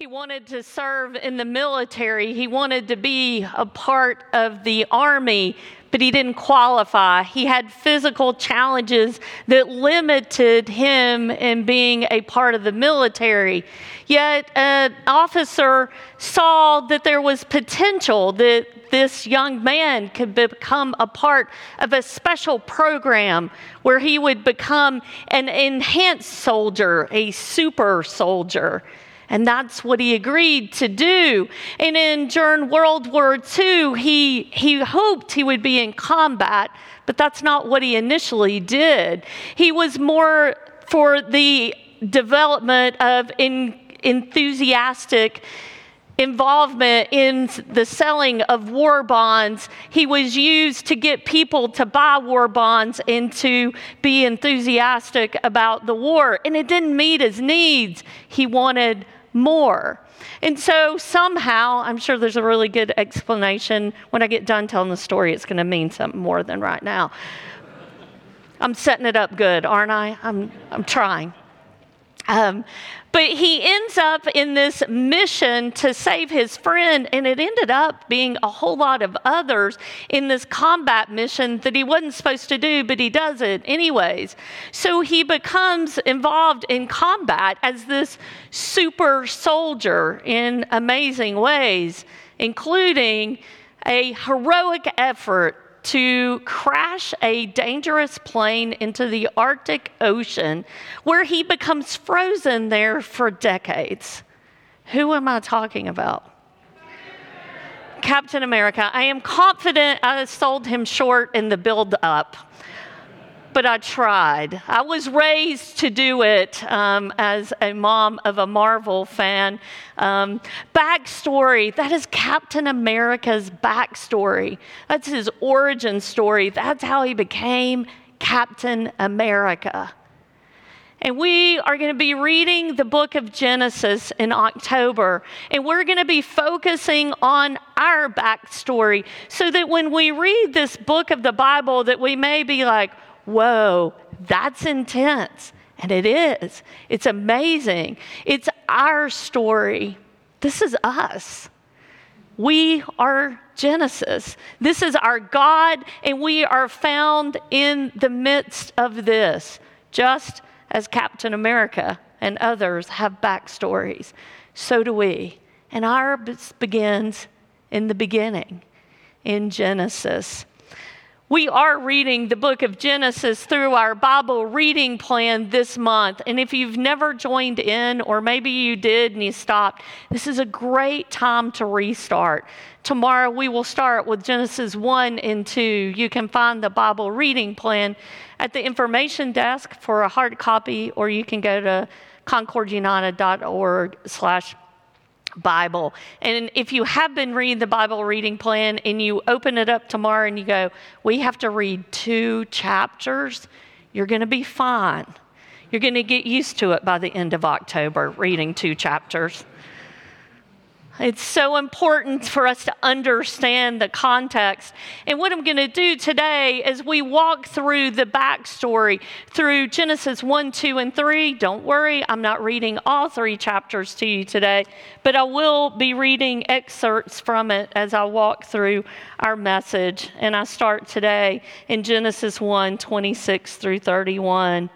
He wanted to serve in the military. He wanted to be a part of the army, but he didn't qualify. He had physical challenges that limited him in being a part of the military. Yet an officer saw that there was potential that this young man could become a part of a special program where he would become an enhanced soldier, a super soldier. And that's what he agreed to do. And in during World War II, he, he hoped he would be in combat, but that's not what he initially did. He was more for the development of in, enthusiastic involvement in the selling of war bonds. He was used to get people to buy war bonds and to be enthusiastic about the war. And it didn't meet his needs. He wanted more. And so somehow, I'm sure there's a really good explanation. When I get done telling the story, it's going to mean something more than right now. I'm setting it up good, aren't I? I'm, I'm trying. Um, but he ends up in this mission to save his friend, and it ended up being a whole lot of others in this combat mission that he wasn't supposed to do, but he does it anyways. So he becomes involved in combat as this super soldier in amazing ways, including a heroic effort to crash a dangerous plane into the Arctic Ocean where he becomes frozen there for decades. Who am I talking about? Captain America. I am confident I sold him short in the build up but I tried. I was raised to do it um, as a mom of a Marvel fan. Um, backstory that is Captain America's backstory. That's his origin story. That's how he became Captain America. And we are going to be reading the book of Genesis in October. And we're going to be focusing on our backstory so that when we read this book of the Bible that we may be like, whoa, that's intense. And it is. It's amazing. It's our story. This is us. We are Genesis. This is our God, and we are found in the midst of this, just as Captain America and others have backstories. So do we. And ours begins in the beginning, in Genesis. We are reading the book of Genesis through our Bible reading plan this month. And if you've never joined in, or maybe you did and you stopped, this is a great time to restart. Tomorrow we will start with Genesis 1 and 2. You can find the Bible reading plan at the information desk for a hard copy, or you can go to concordunited.org slash Bible. And if you have been reading the Bible reading plan and you open it up tomorrow and you go, we have to read two chapters, you're going to be fine. You're going to get used to it by the end of October, reading two chapters. It's so important for us to understand the context. And what I'm going to do today as we walk through the backstory through Genesis 1, 2, and 3. Don't worry, I'm not reading all three chapters to you today, but I will be reading excerpts from it as I walk through our message. And I start today in Genesis 1, 26 through 31.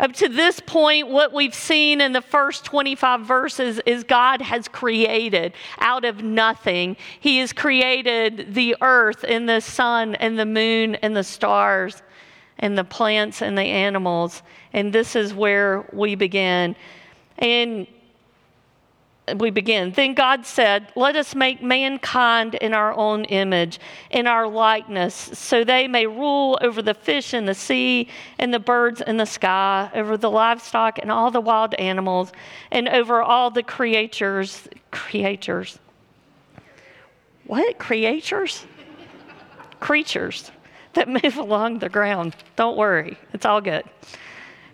Up to this point, what we've seen in the first 25 verses is God has created out of nothing. He has created the earth and the sun and the moon and the stars and the plants and the animals. And this is where we begin. And we begin. Then God said, Let us make mankind in our own image, in our likeness, so they may rule over the fish in the sea and the birds in the sky, over the livestock and all the wild animals, and over all the creatures. Creatures. What? Creatures? Creatures that move along the ground. Don't worry, it's all good.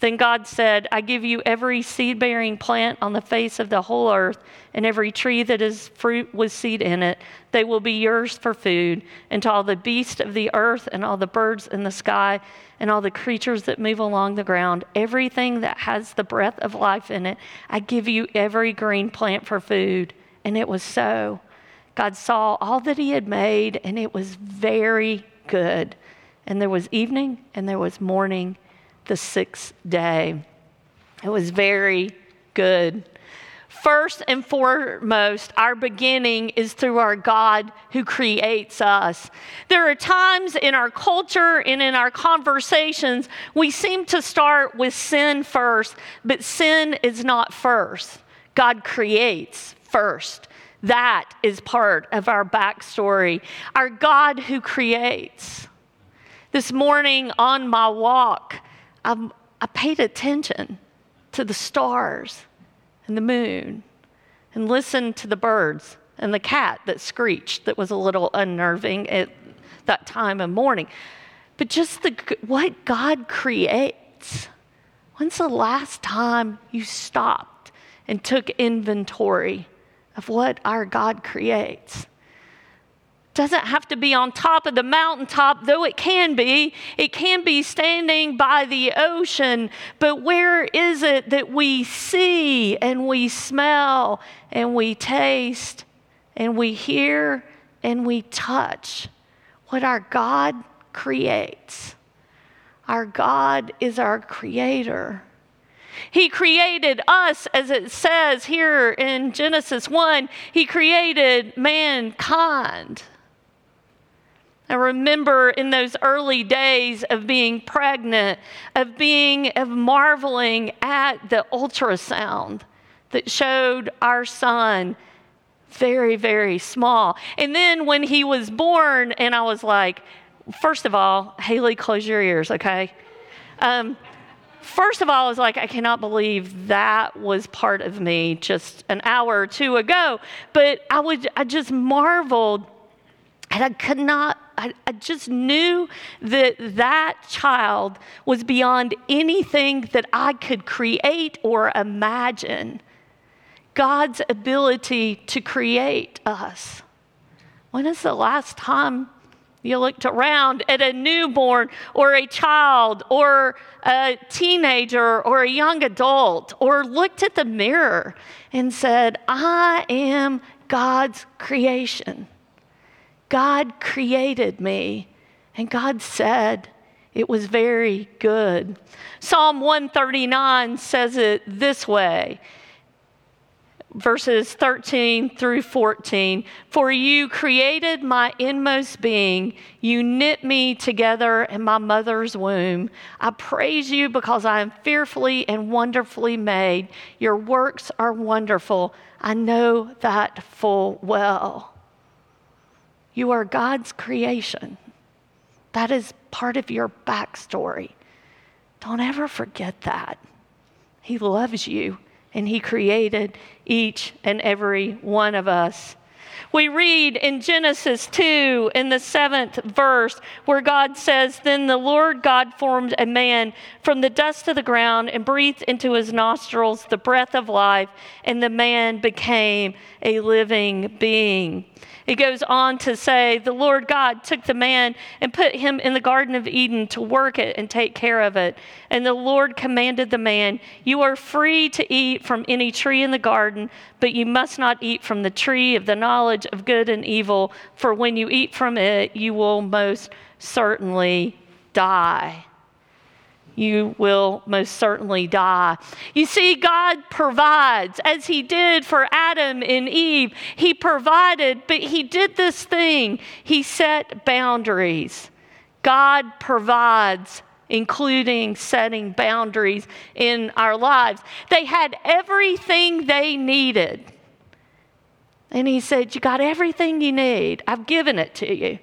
Then God said, I give you every seed bearing plant on the face of the whole earth, and every tree that is fruit with seed in it. They will be yours for food, and to all the beasts of the earth, and all the birds in the sky, and all the creatures that move along the ground, everything that has the breath of life in it. I give you every green plant for food. And it was so. God saw all that He had made, and it was very good. And there was evening, and there was morning the sixth day. It was very good. First and foremost, our beginning is through our God who creates us. There are times in our culture and in our conversations, we seem to start with sin first, but sin is not first. God creates first. That is part of our backstory. Our God who creates. This morning on my walk, I, I paid attention to the stars and the moon and listened to the birds and the cat that screeched that was a little unnerving at that time of morning. But just the, what God creates. When's the last time you stopped and took inventory of what our God creates? Doesn't have to be on top of the mountaintop, though it can be. It can be standing by the ocean, but where is it that we see and we smell and we taste and we hear and we touch what our God creates? Our God is our creator. He created us, as it says here in Genesis 1, He created mankind. I remember in those early days of being pregnant, of being, of marveling at the ultrasound that showed our son very, very small. And then when he was born, and I was like, first of all, Haley, close your ears, okay? Um, first of all, I was like, I cannot believe that was part of me just an hour or two ago. But I would, I just marveled, and I could not I, I, just knew that that child was beyond anything that I could create or imagine. God's ability to create us. When is the last time you looked around at a newborn or a child or a teenager or a young adult or looked at the mirror and said, I am God's creation? God created me, and God said it was very good. Psalm 139 says it this way verses 13 through 14. For you created my inmost being, you knit me together in my mother's womb. I praise you because I am fearfully and wonderfully made. Your works are wonderful. I know that full well. You are God's creation. That is part of your backstory. Don't ever forget that. He loves you and He created each and every one of us. We read in Genesis 2 in the seventh verse where God says, Then the Lord God formed a man from the dust of the ground and breathed into his nostrils the breath of life, and the man became a living being. It goes on to say, The Lord God took the man and put him in the Garden of Eden to work it and take care of it. And the Lord commanded the man, You are free to eat from any tree in the garden, but you must not eat from the tree of the knowledge of good and evil, for when you eat from it, you will most certainly die you will most certainly die. You see, God provides, as He did for Adam and Eve. He provided, but He did this thing He set boundaries. God provides, including setting boundaries in our lives. They had everything they needed. And He said, You got everything you need, I've given it to you.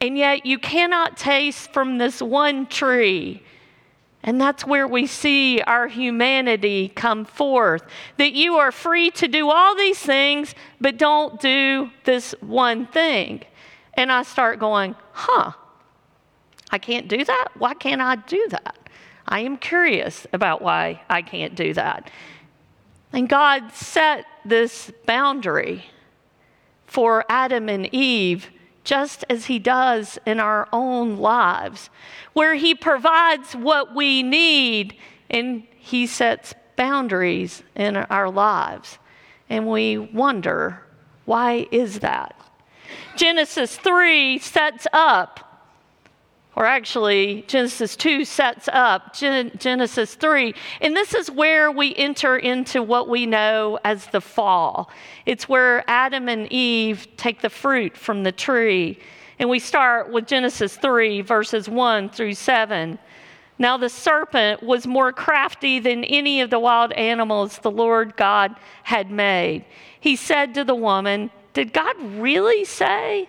And yet, you cannot taste from this one tree And that's where we see our humanity come forth. That you are free to do all these things, but don't do this one thing. And I start going, huh, I can't do that? Why can't I do that? I am curious about why I can't do that. And God set this boundary for Adam and Eve just as He does in our own lives, where He provides what we need and He sets boundaries in our lives. And we wonder, why is that? Genesis 3 sets up or actually, Genesis 2 sets up Gen- Genesis 3. And this is where we enter into what we know as the fall. It's where Adam and Eve take the fruit from the tree. And we start with Genesis 3, verses 1 through 7. Now the serpent was more crafty than any of the wild animals the Lord God had made. He said to the woman, Did God really say?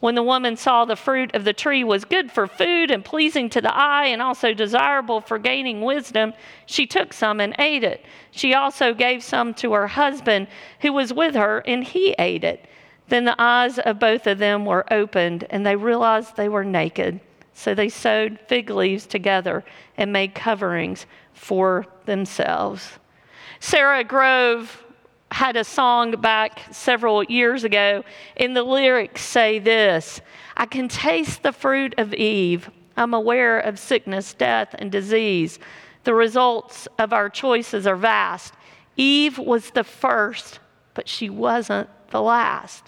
When the woman saw the fruit of the tree was good for food and pleasing to the eye and also desirable for gaining wisdom, she took some and ate it. She also gave some to her husband who was with her, and he ate it. Then the eyes of both of them were opened, and they realized they were naked. So they sewed fig leaves together and made coverings for themselves. Sara Groves had a song back several years ago, and the lyrics say this I can taste the fruit of Eve. I'm aware of sickness, death, and disease. The results of our choices are vast. Eve was the first, but she wasn't the last.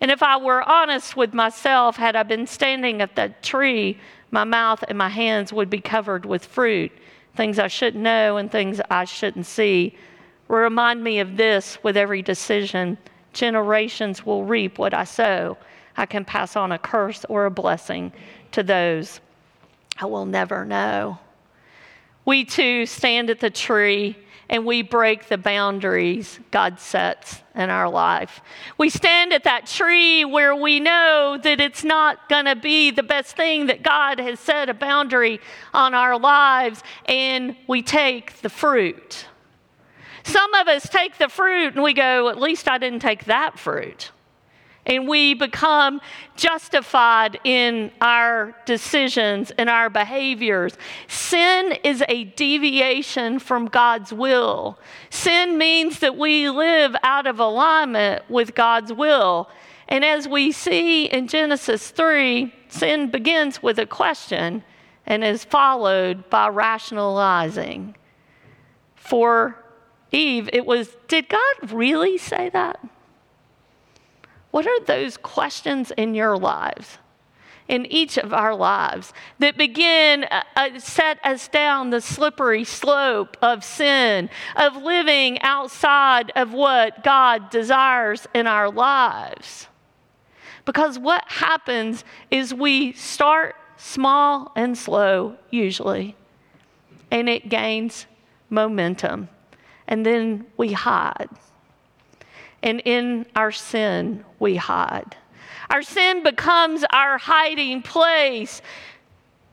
And if I were honest with myself, had I been standing at that tree, my mouth and my hands would be covered with fruit, things I shouldn't know and things I shouldn't see. Remind me of this with every decision. Generations will reap what I sow. I can pass on a curse or a blessing to those I will never know. We too stand at the tree and we break the boundaries God sets in our life. We stand at that tree where we know that it's not going to be the best thing that God has set a boundary on our lives, and we take the fruit. Some of us take the fruit and we go, at least I didn't take that fruit. And we become justified in our decisions and our behaviors. Sin is a deviation from God's will. Sin means that we live out of alignment with God's will. And as we see in Genesis 3, sin begins with a question and is followed by rationalizing. For Eve, it was, did God really say that? What are those questions in your lives? in each of our lives that begin uh, uh, set us down the slippery slope of sin, of living outside of what God desires in our lives. Because what happens is we start small and slow, usually, and it gains momentum and then we hide. And in our sin, we hide. Our sin becomes our hiding place.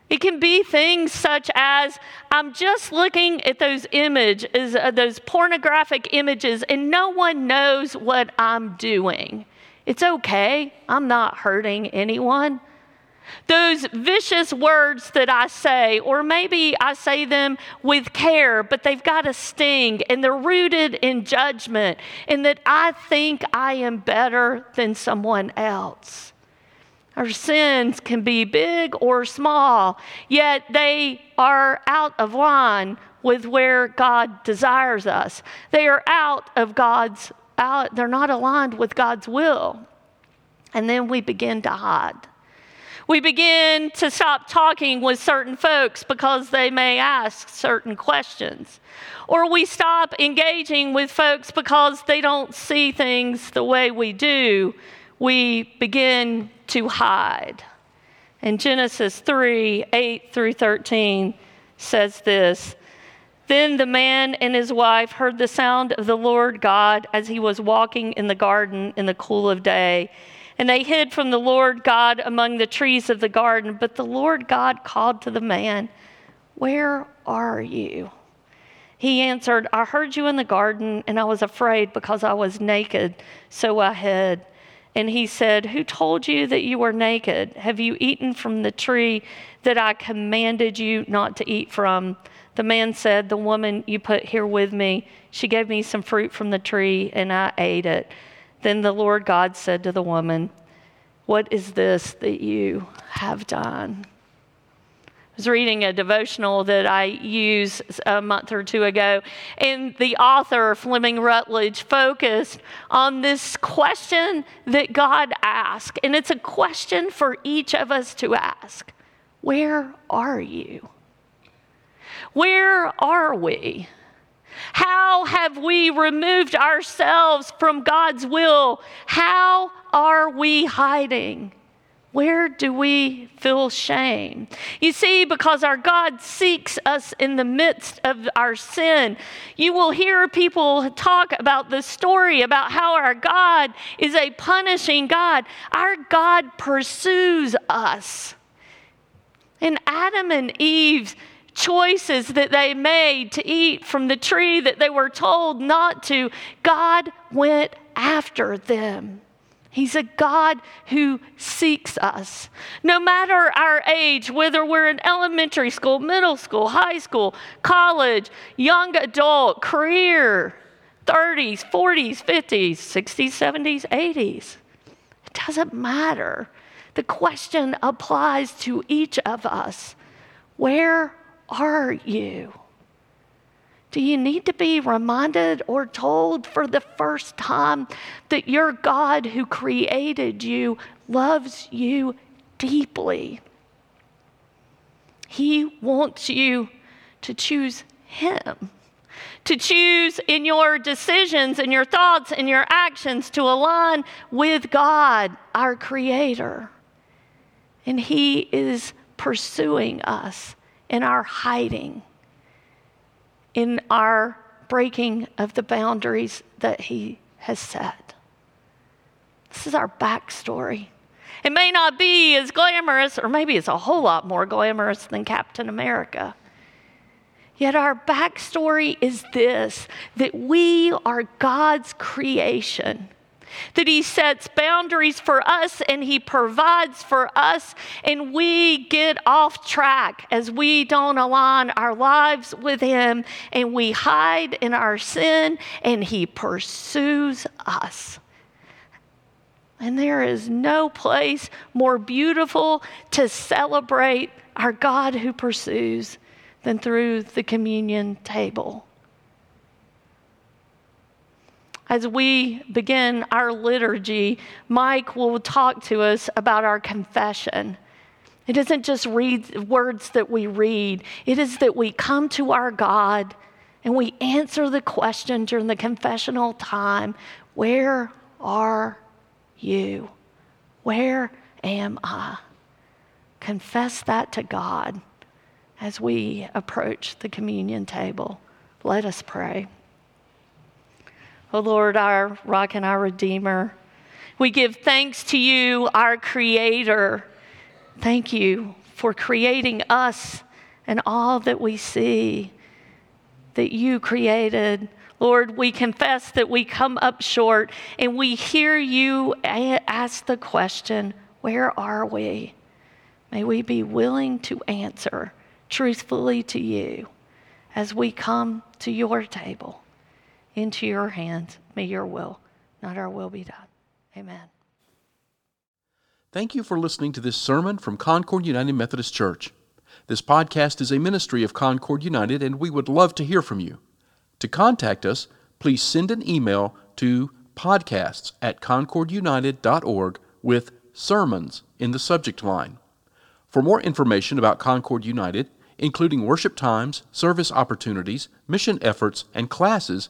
It can be things such as I'm just looking at those images, uh, those pornographic images, and no one knows what I'm doing. It's okay. I'm not hurting anyone. Those vicious words that I say, or maybe I say them with care, but they've got a sting and they're rooted in judgment, and that I think I am better than someone else. Our sins can be big or small, yet they are out of line with where God desires us. They are out of God's out, they're not aligned with God's will. And then we begin to hide. We begin to stop talking with certain folks because they may ask certain questions. Or we stop engaging with folks because they don't see things the way we do. We begin to hide. And Genesis 3 8 through 13 says this Then the man and his wife heard the sound of the Lord God as he was walking in the garden in the cool of day. And they hid from the Lord God among the trees of the garden. But the Lord God called to the man, Where are you? He answered, I heard you in the garden, and I was afraid because I was naked, so I hid. And he said, Who told you that you were naked? Have you eaten from the tree that I commanded you not to eat from? The man said, The woman you put here with me, she gave me some fruit from the tree, and I ate it. Then the Lord God said to the woman, What is this that you have done? I was reading a devotional that I used a month or two ago, and the author, Fleming Rutledge, focused on this question that God asked. And it's a question for each of us to ask Where are you? Where are we? How have we removed ourselves from God's will? How are we hiding? Where do we feel shame? You see, because our God seeks us in the midst of our sin. You will hear people talk about the story about how our God is a punishing God. Our God pursues us. And Adam and Eve's choices that they made to eat from the tree that they were told not to, God went after them. He's a God who seeks us. No matter our age, whether we're in elementary school, middle school, high school, college, young adult, career, 30s, 40s, 50s, 60s, 70s, 80s, it doesn't matter. The question applies to each of us. Where are you? Do you need to be reminded or told for the first time that your God who created you loves you deeply? He wants you to choose Him, to choose in your decisions and your thoughts and your actions to align with God, our Creator. And He is pursuing us in our hiding in our breaking of the boundaries that He has set. This is our backstory. It may not be as glamorous, or maybe it's a whole lot more glamorous than Captain America. Yet our backstory is this that we are God's creation that He sets boundaries for us and He provides for us, and we get off track as we don't align our lives with Him and we hide in our sin and He pursues us. And there is no place more beautiful to celebrate our God who pursues than through the communion table as we begin our liturgy, Mike will talk to us about our confession. It isn't just read, words that we read, it is that we come to our God and we answer the question during the confessional time Where are you? Where am I? Confess that to God as we approach the communion table. Let us pray. O Lord, our rock and our redeemer. We give thanks to you, our creator. Thank you for creating us and all that we see that you created. Lord, we confess that we come up short and we hear you ask the question, Where are we? May we be willing to answer truthfully to you as we come to your table into your hands. May your will, not our will, be done. Amen. Thank you for listening to this sermon from Concord United Methodist Church. This podcast is a ministry of Concord United, and we would love to hear from you. To contact us, please send an email to podcasts at concordunited.org with sermons in the subject line. For more information about Concord United, including worship times, service opportunities, mission efforts, and classes,